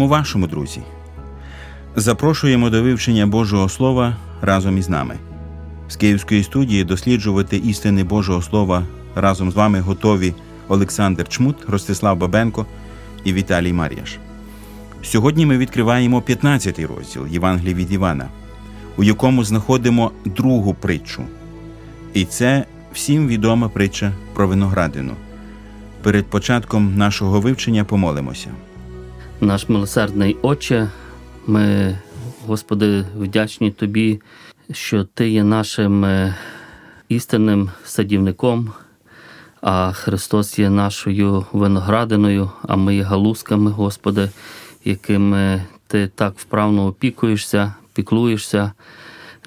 Дому вашому, друзі. Запрошуємо до вивчення Божого Слова разом із нами. З Київської студії досліджувати істини Божого Слова разом з вами готові Олександр Чмут, Ростислав Бабенко і Віталій Мар'яш. Сьогодні ми відкриваємо 15-й розділ Євангелії від Івана, у якому знаходимо другу притчу. І це всім відома притча про виноградину. Перед початком нашого вивчення помолимося. Наш милосердний Отче, ми, Господи, вдячні Тобі, що Ти є нашим е, істинним садівником, а Христос є нашою виноградиною, а ми є галузками, Господи, якими Ти так вправно опікуєшся, піклуєшся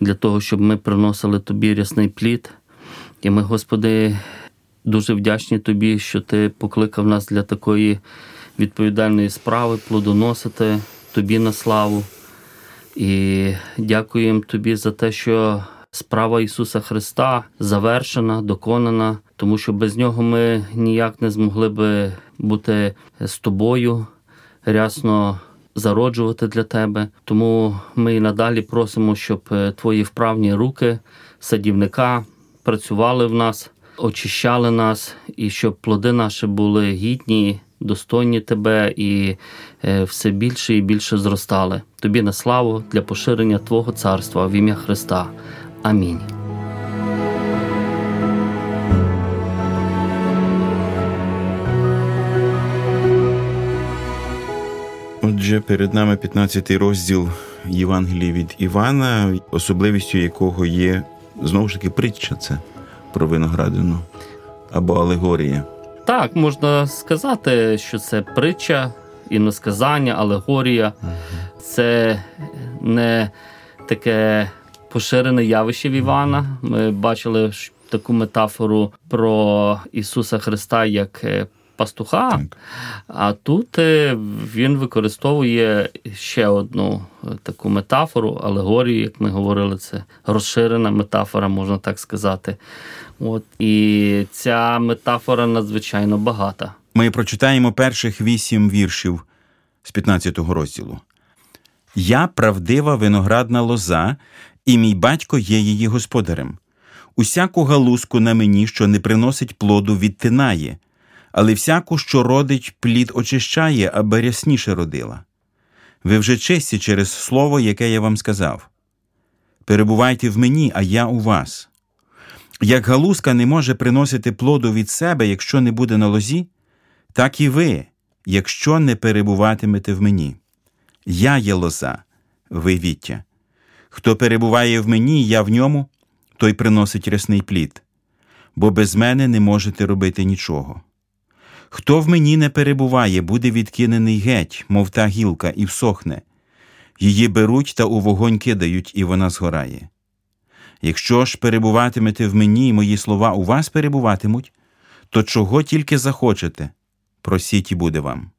для того, щоб ми приносили Тобі рясний плід. І ми, Господи, дуже вдячні Тобі, що Ти покликав нас для такої відповідальної справи, плодоносити тобі на славу. І дякуємо тобі за те, що справа Ісуса Христа завершена, доконана, тому що без нього ми ніяк не змогли би бути з тобою, рясно зароджувати для тебе. Тому ми і надалі просимо, щоб твої вправні руки, садівника, працювали в нас, очищали нас, і щоб плоди наші були гідні достойні тебе і е, все більше і більше зростали. Тобі на славу для поширення Твого царства в ім'я Христа. Амінь. Отже, перед нами 15-й розділ Євангелії від Івана, особливістю якого є знову ж таки притча це про виноградину або алегорія. Так, можна сказати, що це притча, іносказання, алегорія. Це не таке поширене явище в Івана. Ми бачили таку метафору про Ісуса Христа як е, пастуха, так. а тут е, він використовує ще одну е, таку метафору, алегорію, як ми говорили, це розширена метафора, можна так сказати. От І ця метафора надзвичайно багата. Ми прочитаємо перших вісім віршів з 15-го розділу. Я правдива виноградна лоза, і мій батько є її господарем. Усяку галузку на мені, що не приносить плоду, відтинає, але всяку, що родить, плід очищає, аби рясніше родила. Ви вже честі через слово, яке я вам сказав. Перебувайте в мені, а я у вас. Як галузка не може приносити плоду від себе, якщо не буде на лозі, так і ви, якщо не перебуватимете в мені. Я є лоза, ви віття. Хто перебуває в мені, я в ньому, той приносить рясний плід, бо без мене не можете робити нічого. Хто в мені не перебуває, буде відкинений геть, мов та гілка, і всохне. Її беруть та у вогонь кидають, і вона згорає. Якщо ж перебуватимете в мені, мої слова у вас перебуватимуть, то чого тільки захочете, просіть і буде вам.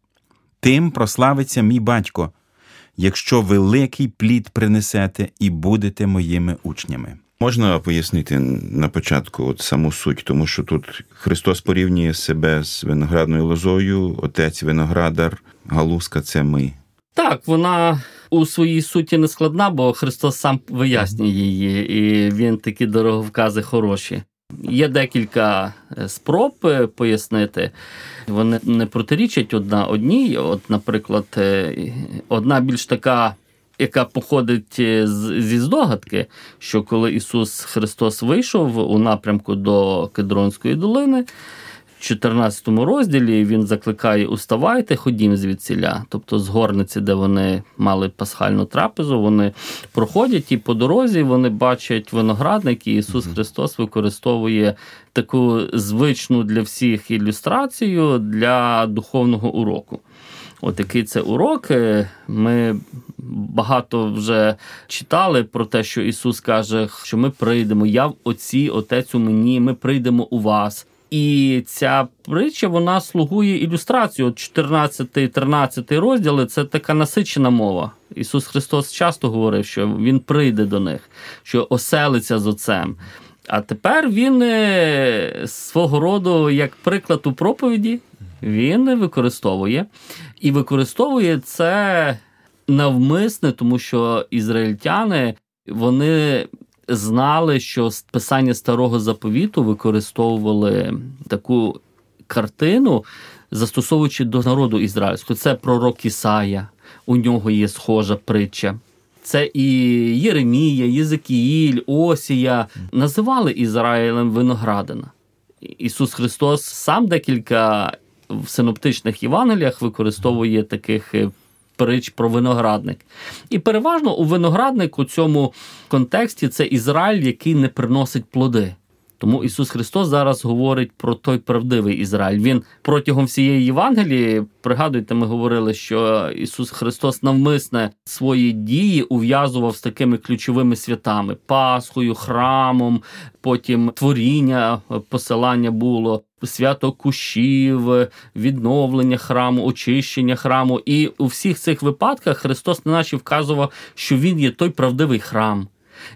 Тим прославиться мій батько, якщо великий плід принесете і будете моїми учнями. Можна пояснити на початку от саму суть, тому що тут Христос порівнює себе з виноградною лозою, отець виноградар, галузка це ми. Так, вона у своїй суті не складна, бо Христос сам вияснює її, і він такі дороговкази хороші. Є декілька е, спроб е, пояснити. Вони не протирічать одна одній. От, наприклад, е, одна більш така яка походить е, зі здогадки, що коли Ісус Христос вийшов у напрямку до Кедронської долини. 14 розділі він закликає Уставайте, ходім звідсіля. Тобто з горниці, де вони мали пасхальну трапезу, вони проходять і по дорозі вони бачать виноградник, і Ісус Христос використовує таку звичну для всіх ілюстрацію для духовного уроку. От який це урок. Е, ми багато вже читали про те, що Ісус каже, що ми прийдемо. Я в Отці, Отець у мені, ми прийдемо у вас. І ця притча вона слугує ілюстрацію. 14-13 розділи це така насичена мова. Ісус Христос часто говорив, що Він прийде до них, що оселиться з Отцем. А тепер він е, свого роду, як приклад у проповіді, він використовує і використовує це навмисне, тому що ізраїльтяни вони знали, що писання старого заповіту використовували таку картину, застосовуючи до народу ізраїльського. Це пророк Ісая, у нього є схожа притча. Це і Єремія, Єзекіїль, Осія називали Ізраїлем виноградина. Ісус Христос сам декілька в синоптичних Євангеліях використовує таких прич притч про виноградник. І переважно у виноградник у цьому контексті це Ізраїль, який не приносить плоди. Тому Ісус Христос зараз говорить про той правдивий Ізраїль. Він протягом всієї Євангелії, пригадуйте, ми говорили, що Ісус Христос навмисне свої дії ув'язував з такими ключовими святами: Пасхою, храмом, потім творіння, посилання було. Свято кущів, відновлення храму, очищення храму, і у всіх цих випадках Христос наче вказував, що Він є той правдивий храм,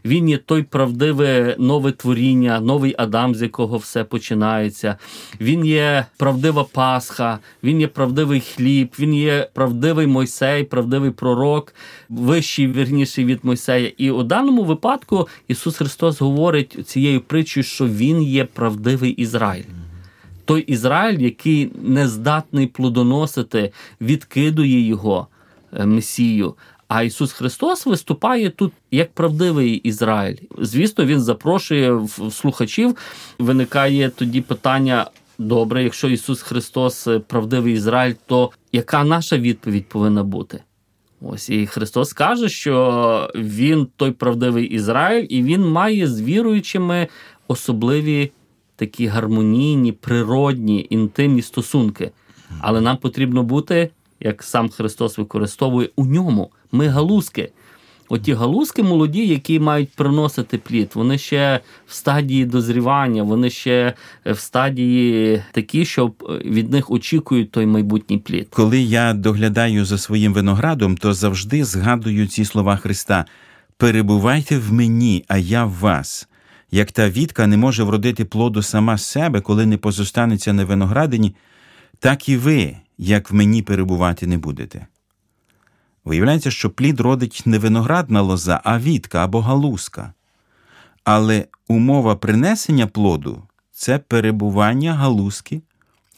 він є той правдиве нове творіння, новий Адам, з якого все починається. Він є правдива Пасха, він є правдивий хліб, він є правдивий Мойсей, правдивий пророк, вищий, вірніший від Мойсея. І у даному випадку Ісус Христос говорить цією притчою, що Він є правдивий Ізраїль. Той Ізраїль, який не здатний плодоносити, відкидує його е, Месію. А Ісус Христос виступає тут як правдивий Ізраїль. Звісно, Він запрошує в слухачів. Виникає тоді питання: добре, якщо Ісус Христос е, правдивий Ізраїль, то яка наша відповідь повинна бути? Ось і Христос каже, що Він той правдивий Ізраїль, і Він має з віруючими особливі такі гармонійні, природні, інтимні стосунки. Але нам потрібно бути, як сам Христос використовує у ньому. Ми галузки. Оті галузки молоді, які мають приносити плід, вони ще в стадії дозрівання, вони ще в стадії такі, що від них очікують той майбутній плід. Коли я доглядаю за своїм виноградом, то завжди згадую ці слова Христа: перебувайте в мені, а я в вас. Як та вітка не може вродити плоду сама себе, коли не позостанеться на виноградині, так і ви, як в мені перебувати не будете. Виявляється, що плід родить не виноградна лоза, а вітка або галузка. Але умова принесення плоду це перебування галузки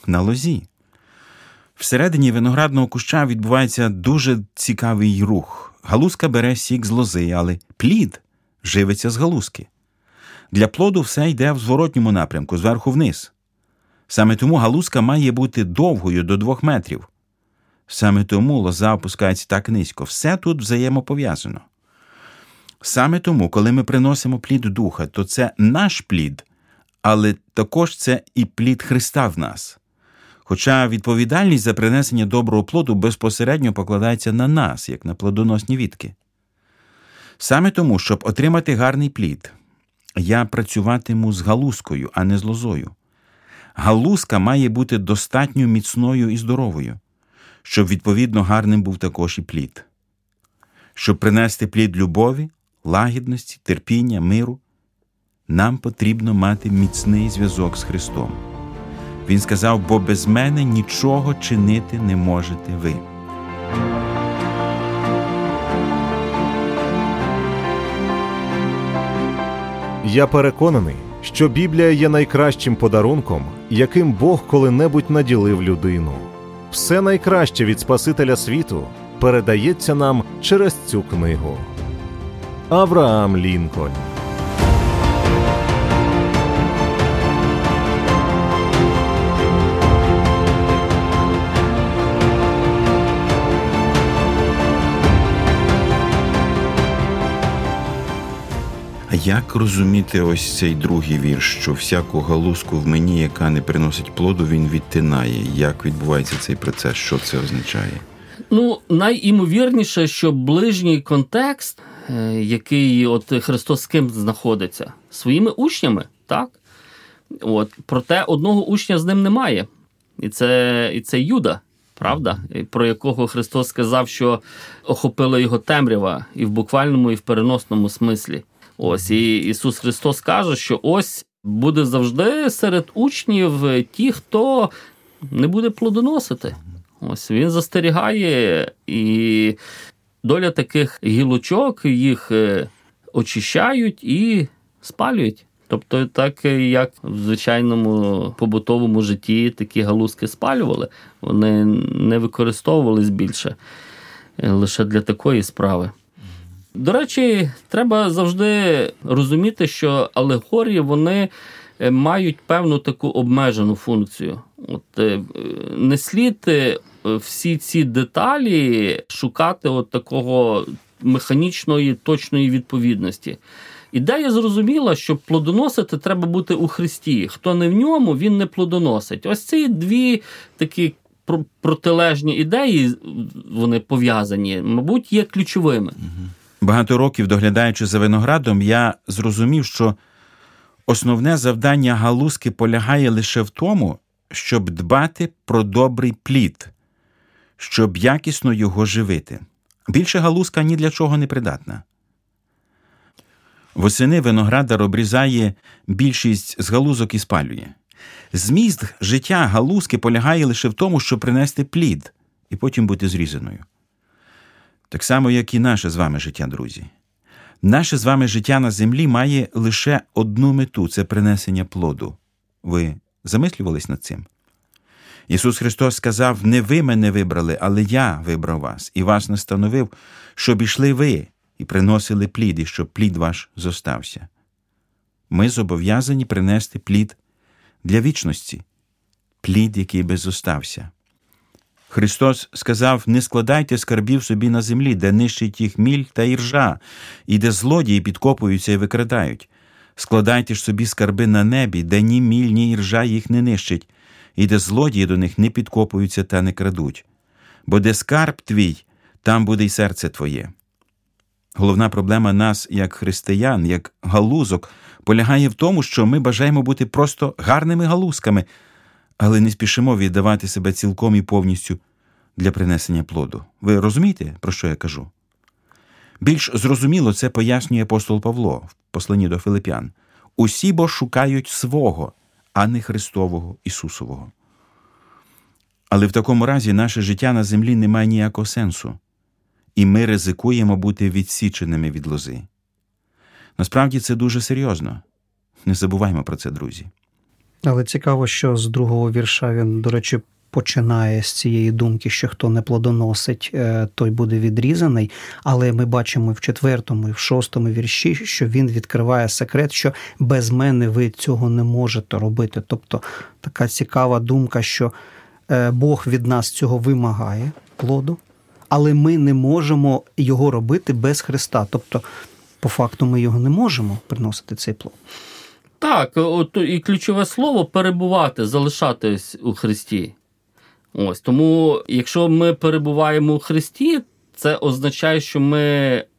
на лозі. Всередині виноградного куща відбувається дуже цікавий рух. Галузка бере сік з лози, але плід живиться з галузки. Для плоду все йде в зворотньому напрямку, зверху вниз. Саме тому галузка має бути довгою до двох метрів. Саме тому лоза опускається так низько. Все тут взаємопов'язано. Саме тому, коли ми приносимо плід духа, то це наш плід, але також це і плід Христа в нас. Хоча відповідальність за принесення доброго плоду безпосередньо покладається на нас, як на плодоносні відки. Саме тому, щоб отримати гарний плід, я працюватиму з галузкою, а не з лозою. Галузка має бути достатньо міцною і здоровою щоб відповідно гарним був також і плід. Щоб принести плід любові, лагідності, терпіння, миру, нам потрібно мати міцний зв'язок з Христом. Він сказав: бо без мене нічого чинити не можете ви. Я переконаний, що Біблія є найкращим подарунком, яким Бог коли-небудь наділив людину. Все найкраще від Спасителя світу передається нам через цю книгу. Авраам Лінкольн як розуміти ось цей другий вірш, що всяку галузку в мені, яка не приносить плоду, він відтинає? Як відбувається цей процес? Що це означає? Ну, найімовірніше, що ближній контекст, е, який от Христос з ким знаходиться, своїми учнями, так? От, Проте одного учня з ним немає. І це, і це Юда, правда? Про якого Христос сказав, що охопила його темрява і в буквальному, і в переносному смислі. Ось і Ісус Христос каже, що ось буде завжди серед учнів ті, хто не буде плодоносити. Ось він застерігає, і доля таких гілочок їх е, очищають і спалюють. Тобто, так як в звичайному побутовому житті такі галузки спалювали, вони не використовувались більше е, лише для такої справи. До речі, треба завжди розуміти, що алегорії вони е, мають певну таку обмежену функцію. От е, не слід е, всі ці деталі шукати от такого механічної точної відповідності. Ідея зрозуміла, що плодоносити треба бути у Христі. Хто не в ньому, він не плодоносить. Ось ці дві такі протилежні ідеї, вони пов'язані, мабуть, є ключовими. Багато років доглядаючи за виноградом, я зрозумів, що основне завдання галузки полягає лише в тому, щоб дбати про добрий плід, щоб якісно його живити. Більше галузка ні для чого не придатна. Восени виноградар обрізає більшість з галузок і спалює. Зміст життя галузки полягає лише в тому, щоб принести плід і потім бути зрізаною. Так само, як і наше з вами життя, друзі. Наше з вами життя на землі має лише одну мету це принесення плоду. Ви замислювались над цим? Ісус Христос сказав: Не ви мене вибрали, але я вибрав вас і вас настановив, щоб ішли ви і приносили плід, і щоб плід ваш зостався. Ми зобов'язані принести плід для вічності, плід, який би зостався. Христос сказав: не складайте скарбів собі на землі, де нищить їх міль та іржа, і де злодії підкопуються і викрадають. Складайте ж собі скарби на небі, де ні міль, ні іржа їх не нищить, і де злодії до них не підкопуються та не крадуть. Бо де скарб твій, там буде й серце твоє. Головна проблема нас, як християн, як галузок, полягає в тому, що ми бажаємо бути просто гарними галузками, але не спішимо віддавати себе цілком і повністю для принесення плоду. Ви розумієте, про що я кажу? Більш зрозуміло це пояснює апостол Павло в посланні до Филип'ян. Усі бо шукають свого, а не Христового Ісусового. Але в такому разі наше життя на землі не має ніякого сенсу, і ми ризикуємо бути відсіченими від лози. Насправді це дуже серйозно. Не забуваймо про це, друзі. Але цікаво, що з другого вірша він, до речі, починає з цієї думки, що хто не плодоносить, е, той буде відрізаний. Але ми бачимо в четвертому і в шостому вірші, що він відкриває секрет, що без мене ви цього не можете робити. Тобто така цікава думка, що е, Бог від нас цього вимагає плоду, але ми не можемо його робити без Христа. Тобто, по факту, ми його не можемо приносити цей плод. Так, от і ключове слово перебувати, залишатись у Христі. Ось тому, якщо ми перебуваємо у Христі, це означає, що ми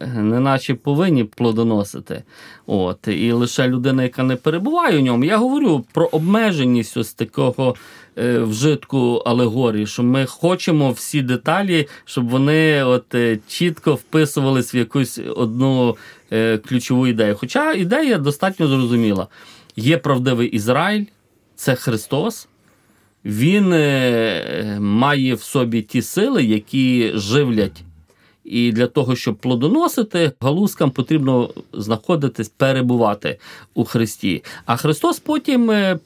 не наче повинні плодоносити. От, І лише людина, яка не перебуває у ньому, я говорю про обмеженість ось такого е, вжитку алегорії, що ми хочемо всі деталі, щоб вони от е, чітко вписувались в якусь одну е, ключову ідею. Хоча ідея достатньо зрозуміла. Є правдивий Ізраїль, це Христос. Він е, має в собі ті сили, які живлять. І для того, щоб плодоносити, галузкам потрібно знаходитись, перебувати у Христі. А Христос потім е,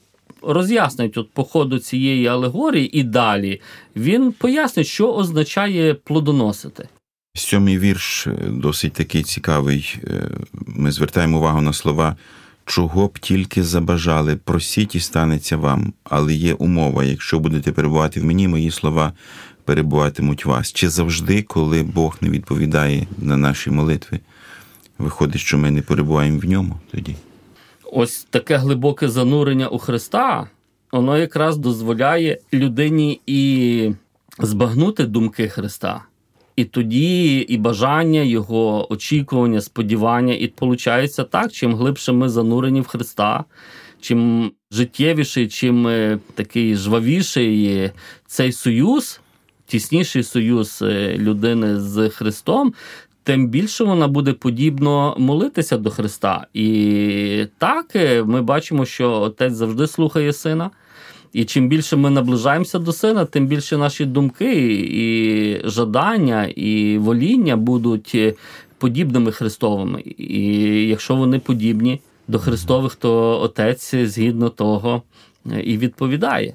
роз'яснить от по ходу цієї алегорії і далі, він пояснить, що означає плодоносити. Сьомий вірш е, досить такий цікавий. Е, Ми звертаємо увагу на слова, чого б тільки забажали, просіть і станеться вам. Але є умова, якщо будете перебувати в мені, мої слова перебуватимуть вас. Чи завжди, коли Бог не відповідає на наші молитви, виходить, що ми не перебуваємо в ньому тоді? Ось таке глибоке занурення у Христа, воно якраз дозволяє людині і збагнути думки Христа. І тоді і бажання, його очікування, сподівання, і виходить так, чим глибше ми занурені в Христа, чим життєвіший, чим е, такий жвавіший цей союз, тісніший союз е, людини з Христом, тим більше вона буде подібно молитися до Христа. І так е, ми бачимо, що отець завжди слухає сина. І чим більше ми наближаємося до сина, тим більше наші думки, і жадання, і воління будуть е, подібними Христовими. І якщо вони подібні до Христових, то отець згідно того і відповідає.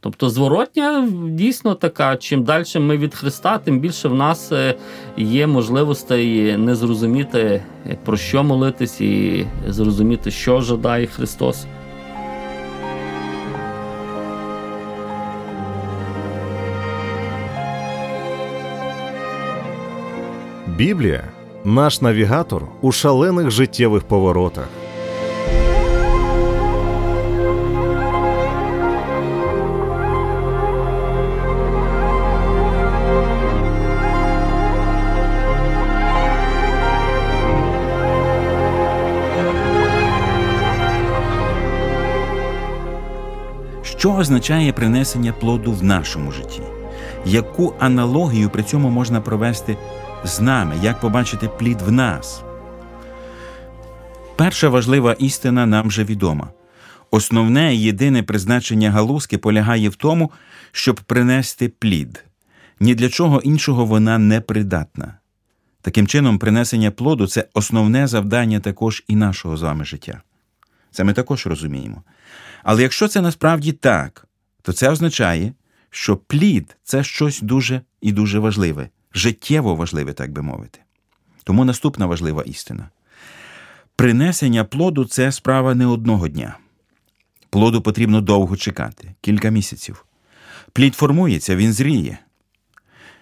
Тобто зворотня дійсно така, чим далі ми від Христа, тим більше в нас е, є можливостей не зрозуміти, про що молитись, і зрозуміти, що жадає Христос. Біблія наш навігатор у шалених життєвих поворотах. Що означає принесення плоду в нашому житті? Яку аналогію при цьому можна провести з нами, як побачити плід в нас? Перша важлива істина нам вже відома. Основне і єдине призначення галузки полягає в тому, щоб принести плід. Ні для чого іншого вона не придатна. Таким чином, принесення плоду це основне завдання також і нашого з вами життя. Це ми також розуміємо. Але якщо це насправді так, то це означає, що плід це щось дуже і дуже важливе, життєво важливе, так би мовити. Тому наступна важлива істина. Принесення плоду це справа не одного дня. Плоду потрібно довго чекати, кілька місяців. Плід формується, він зріє.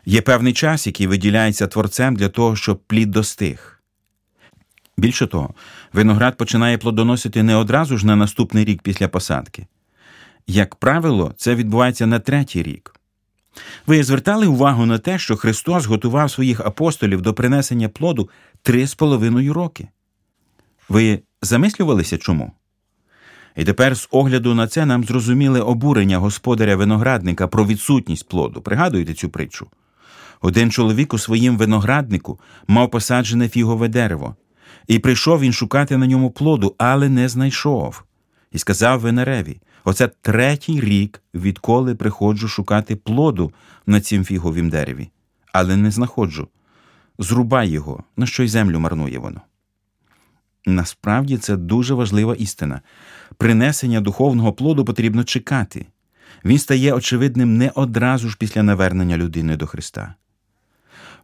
Є певний час, який виділяється творцем для того, щоб плід достиг. Більше того, виноград починає плодоносити не одразу ж на наступний рік після посадки. Як правило, це відбувається на третій рік. Ви звертали увагу на те, що Христос готував своїх апостолів до принесення плоду три з половиною роки. Ви замислювалися чому? І тепер, з огляду на це, нам зрозуміли обурення господаря виноградника про відсутність плоду. Пригадуєте цю притчу? Один чоловік у своїм винограднику мав посаджене фігове дерево, і прийшов він шукати на ньому плоду, але не знайшов. І сказав винареві: Оце третій рік, відколи приходжу шукати плоду на цім фіговім дереві, але не знаходжу. Зрубай його, на що й землю марнує воно. Насправді це дуже важлива істина. Принесення духовного плоду потрібно чекати. Він стає очевидним не одразу ж після навернення людини до Христа.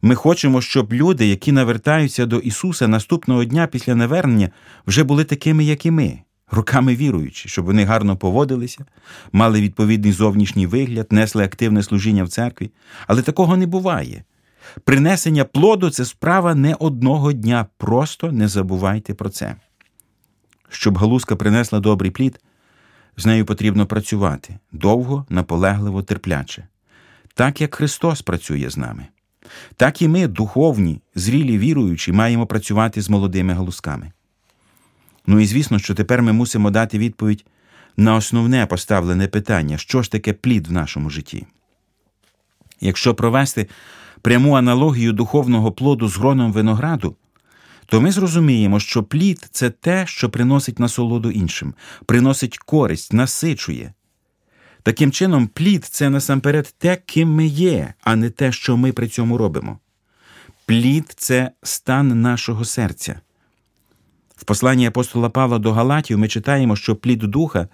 Ми хочемо, щоб люди, які навертаються до Ісуса наступного дня після навернення, вже були такими, як і ми, руками віруючи, щоб вони гарно поводилися, мали відповідний зовнішній вигляд, несли активне служіння в церкві. Але такого не буває. Принесення плоду це справа не одного дня. Просто не забувайте про це. Щоб галузка принесла добрий плід, з нею потрібно працювати довго, наполегливо, терпляче, так як Христос працює з нами. Так і ми, духовні, зрілі віруючі, маємо працювати з молодими галузками. Ну і звісно, що тепер ми мусимо дати відповідь на основне поставлене питання, що ж таке плід в нашому житті. Якщо провести пряму аналогію духовного плоду з гроном винограду, то ми зрозуміємо, що плід це те, що приносить насолоду іншим, приносить користь, насичує. Таким чином, плід це насамперед те, ким ми є, а не те, що ми при цьому робимо. Плід це стан нашого серця. В посланні апостола Павла до Галатів ми читаємо, що плід духа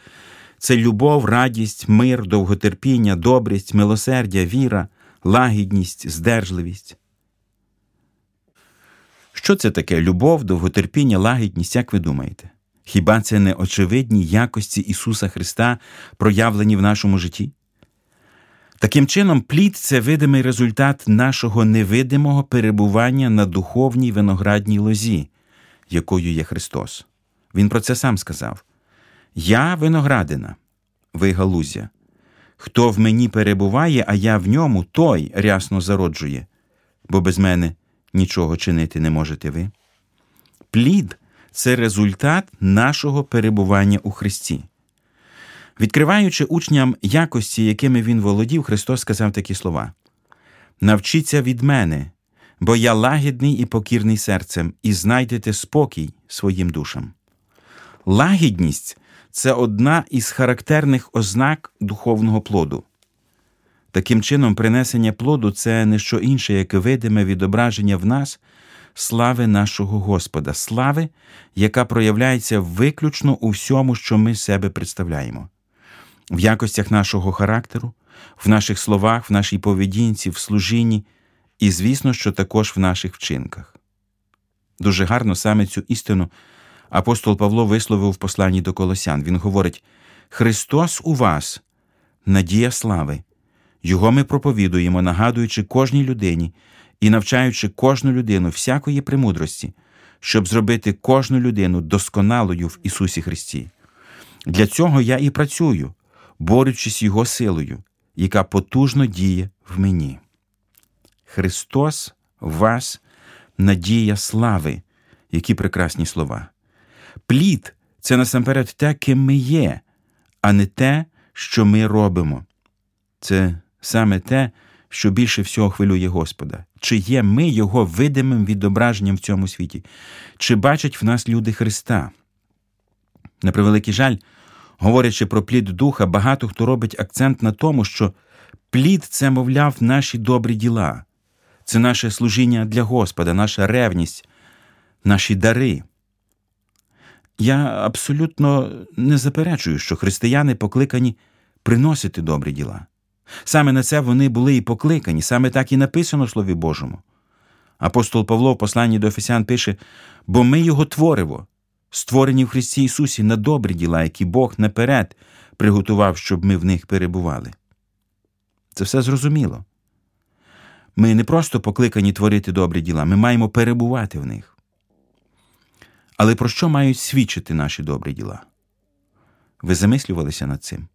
це любов, радість, мир, довготерпіння, добрість, милосердя, віра, лагідність, здержливість. Що це таке любов, довготерпіння, лагідність, як ви думаєте? Хіба це не очевидні якості Ісуса Христа, проявлені в нашому житті? Таким чином, плід це видимий результат нашого невидимого перебування на духовній виноградній лозі, якою є Христос. Він про це сам сказав: Я виноградина, ви галузя. Хто в мені перебуває, а я в ньому, той рясно зароджує, бо без мене нічого чинити не можете ви. Плід це результат нашого перебування у Христі. Відкриваючи учням якості, якими він володів, Христос сказав такі слова: Навчіться від мене, бо я лагідний і покірний серцем, і знайдете спокій своїм душам. Лагідність це одна із характерних ознак духовного плоду. Таким чином, принесення плоду це не що інше, як видиме відображення в нас слави нашого Господа, слави, яка проявляється виключно у всьому, що ми себе представляємо, в якостях нашого характеру, в наших словах, в нашій поведінці, в служінні і, звісно, що також в наших вчинках. Дуже гарно саме цю істину апостол Павло висловив в посланні до Колосян. Він говорить: Христос у вас, надія слави. Його ми проповідуємо, нагадуючи кожній людині і навчаючи кожну людину всякої премудрості, щоб зробити кожну людину досконалою в Ісусі Христі. Для цього я і працюю, борючись Його силою, яка потужно діє в мені. Христос вас надія слави, які прекрасні слова. Плід це насамперед те, ким ми є, а не те, що ми робимо. Це саме те, що більше всього хвилює Господа. Чи є ми Його видимим відображенням в цьому світі, чи бачать в нас люди Христа? На превеликий жаль, говорячи про плід духа, багато хто робить акцент на тому, що плід це, мовляв, наші добрі діла, це наше служіння для Господа, наша ревність, наші дари. Я абсолютно не заперечую, що християни покликані приносити добрі діла. Саме на це вони були і покликані, саме так і написано в Слові Божому. Апостол Павло в посланні до Ефесян пише: бо ми його твориво, створені в Христі Ісусі на добрі діла, які Бог наперед приготував, щоб ми в них перебували. Це все зрозуміло. Ми не просто покликані творити добрі діла, ми маємо перебувати в них. Але про що мають свідчити наші добрі діла? Ви замислювалися над цим?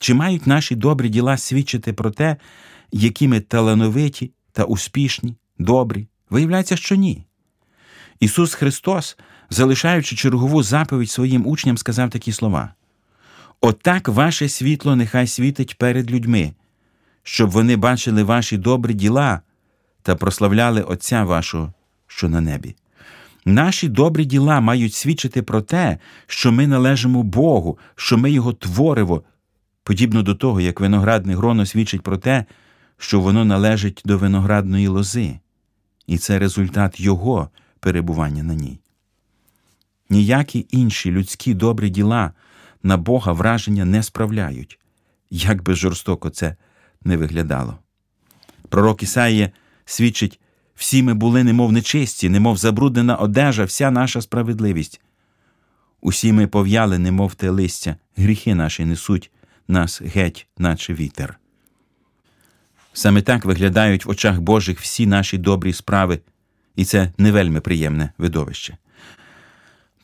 Чи мають наші добрі діла свідчити про те, які ми талановиті та успішні, добрі? Виявляється, що ні. Ісус Христос, залишаючи чергову заповідь своїм учням, сказав такі слова: Отак ваше світло нехай світить перед людьми, щоб вони бачили ваші добрі діла та прославляли Отця вашого, що на небі. Наші добрі діла мають свідчити про те, що ми належимо Богу, що ми Його твориво, подібно до того, як виноградне гроно свідчить про те, що воно належить до виноградної лози, і це результат Його перебування на ній. Ніякі інші людські добрі діла на Бога враження не справляють, як би жорстоко це не виглядало. Пророк Ісаїя свідчить, всі ми були, немов нечисті, немов забруднена одежа, вся наша справедливість. Усі ми пов'яли, немов те листя, гріхи наші несуть нас геть, наче вітер. Саме так виглядають в очах Божих всі наші добрі справи, і це не вельми приємне видовище.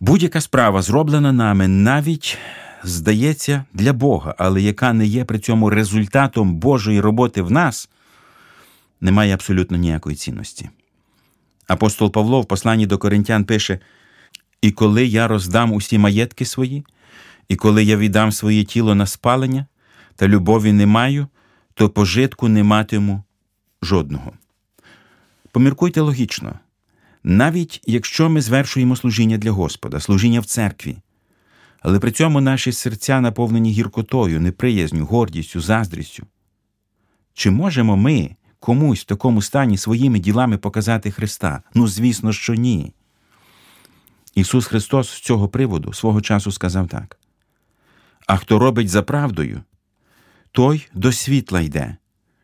Будь-яка справа, зроблена нами, навіть здається для Бога, але яка не є при цьому результатом Божої роботи в нас, не має абсолютно ніякої цінності. Апостол Павло в посланні до Коринтян пише: І коли я роздам усі маєтки свої, і коли я віддам своє тіло на спалення, та любові не маю, то пожитку не матиму жодного. Поміркуйте логічно, навіть якщо ми звершуємо служіння для Господа, служіння в церкві, але при цьому наші серця наповнені гіркотою, неприязню, гордістю, заздрістю. Чи можемо ми комусь в такому стані своїми ділами показати Христа? Ну, звісно, що ні. Ісус Христос з цього приводу свого часу сказав так. А хто робить за правдою, той до світла йде,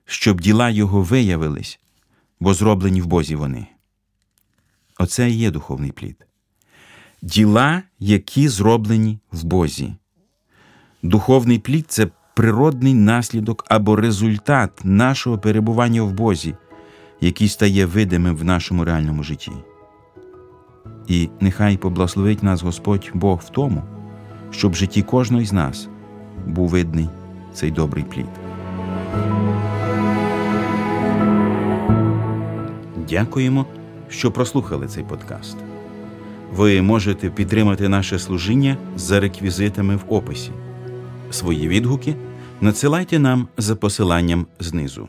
щоб діла його виявились, бо зроблені в Бозі вони. Оце і є духовний плід. Діла, які зроблені в Бозі. Духовний плід це природний наслідок або результат нашого перебування в Бозі, який стає видимим в нашому реальному житті. І нехай поблагословить нас Господь Бог в тому, щоб в житті кожного з нас був видний цей добрий плід. Дякуємо, що прослухали цей подкаст. Ви можете підтримати наше служіння за реквізитами в описі. Свої відгуки надсилайте нам за посиланням знизу.